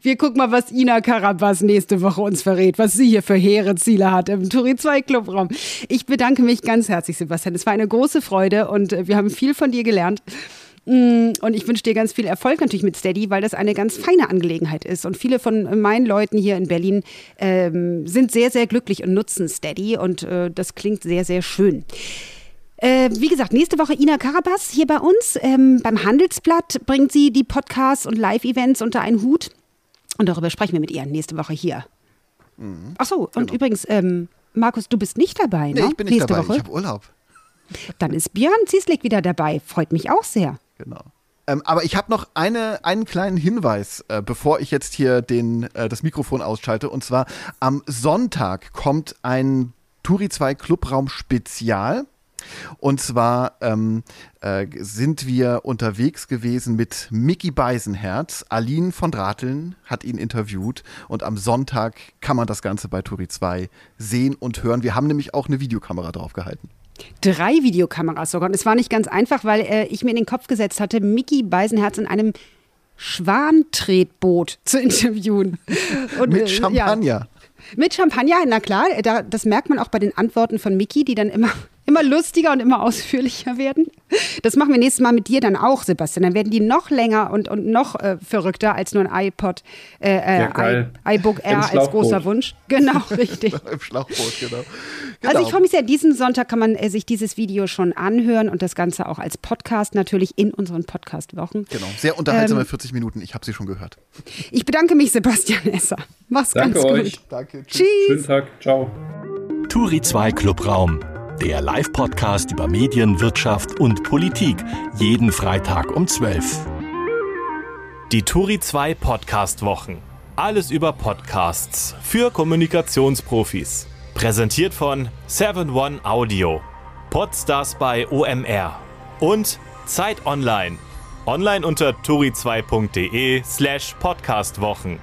Wir gucken mal, was Ina Karabas nächste Woche uns verrät, was sie hier für hehre Ziele hat im Turi 2 Clubraum. Ich bedanke mich ganz herzlich, Sebastian. Es war eine große Freude und äh, wir haben viel von dir gelernt. Mm, Und ich wünsche dir ganz viel Erfolg natürlich mit Steady, weil das eine ganz feine Angelegenheit ist. Und viele von meinen Leuten hier in Berlin ähm, sind sehr, sehr glücklich und nutzen Steady. Und äh, das klingt sehr, sehr schön. Äh, wie gesagt, nächste Woche Ina Karabas hier bei uns. Ähm, beim Handelsblatt bringt sie die Podcasts und Live-Events unter einen Hut. Und darüber sprechen wir mit ihr nächste Woche hier. Ach so, und übrigens, ähm, Markus, du bist nicht dabei, Nee, ne? ich bin nicht nächste dabei. Woche. Ich habe Urlaub. Dann ist Björn Zieslik wieder dabei. Freut mich auch sehr. Genau. Ähm, aber ich habe noch eine, einen kleinen Hinweis, äh, bevor ich jetzt hier den, äh, das Mikrofon ausschalte. Und zwar am Sonntag kommt ein Turi 2 Clubraum Spezial. Und zwar ähm, äh, sind wir unterwegs gewesen mit Mickey Beisenherz. Aline von Drateln hat ihn interviewt. Und am Sonntag kann man das Ganze bei Turi 2 sehen und hören. Wir haben nämlich auch eine Videokamera draufgehalten. Drei Videokameras sogar. Und es war nicht ganz einfach, weil äh, ich mir in den Kopf gesetzt hatte, Mickey Beisenherz in einem Schwantretboot zu interviewen. Und, Mit äh, Ja, Champagner. Mit Champagner, na klar, da, das merkt man auch bei den Antworten von Miki, die dann immer, immer lustiger und immer ausführlicher werden. Das machen wir nächstes Mal mit dir dann auch, Sebastian. Dann werden die noch länger und, und noch äh, verrückter als nur ein iPod, äh, äh, Ja, i- iBook Air als großer Wunsch. Genau, richtig. Im Schlauchboot, genau. Also ich freue mich sehr, diesen Sonntag kann man äh, sich dieses Video schon anhören und das Ganze auch als Podcast natürlich in unseren Podcast-Wochen. Genau, sehr unterhaltsame Ähm, 40 Minuten. Ich habe sie schon gehört. Ich bedanke mich, Sebastian Esser. Mach's Danke ganz euch. gut. Danke. Tschüss. Schönen Tag. Ciao. Turi 2 Clubraum, der Live-Podcast über Medien, Wirtschaft und Politik. Jeden Freitag um 12. Die Turi 2 Podcast Wochen. Alles über Podcasts für Kommunikationsprofis. Präsentiert von 7one Audio. Podstars bei OMR. Und Zeit Online. Online unter turi2.de slash podcastwochen.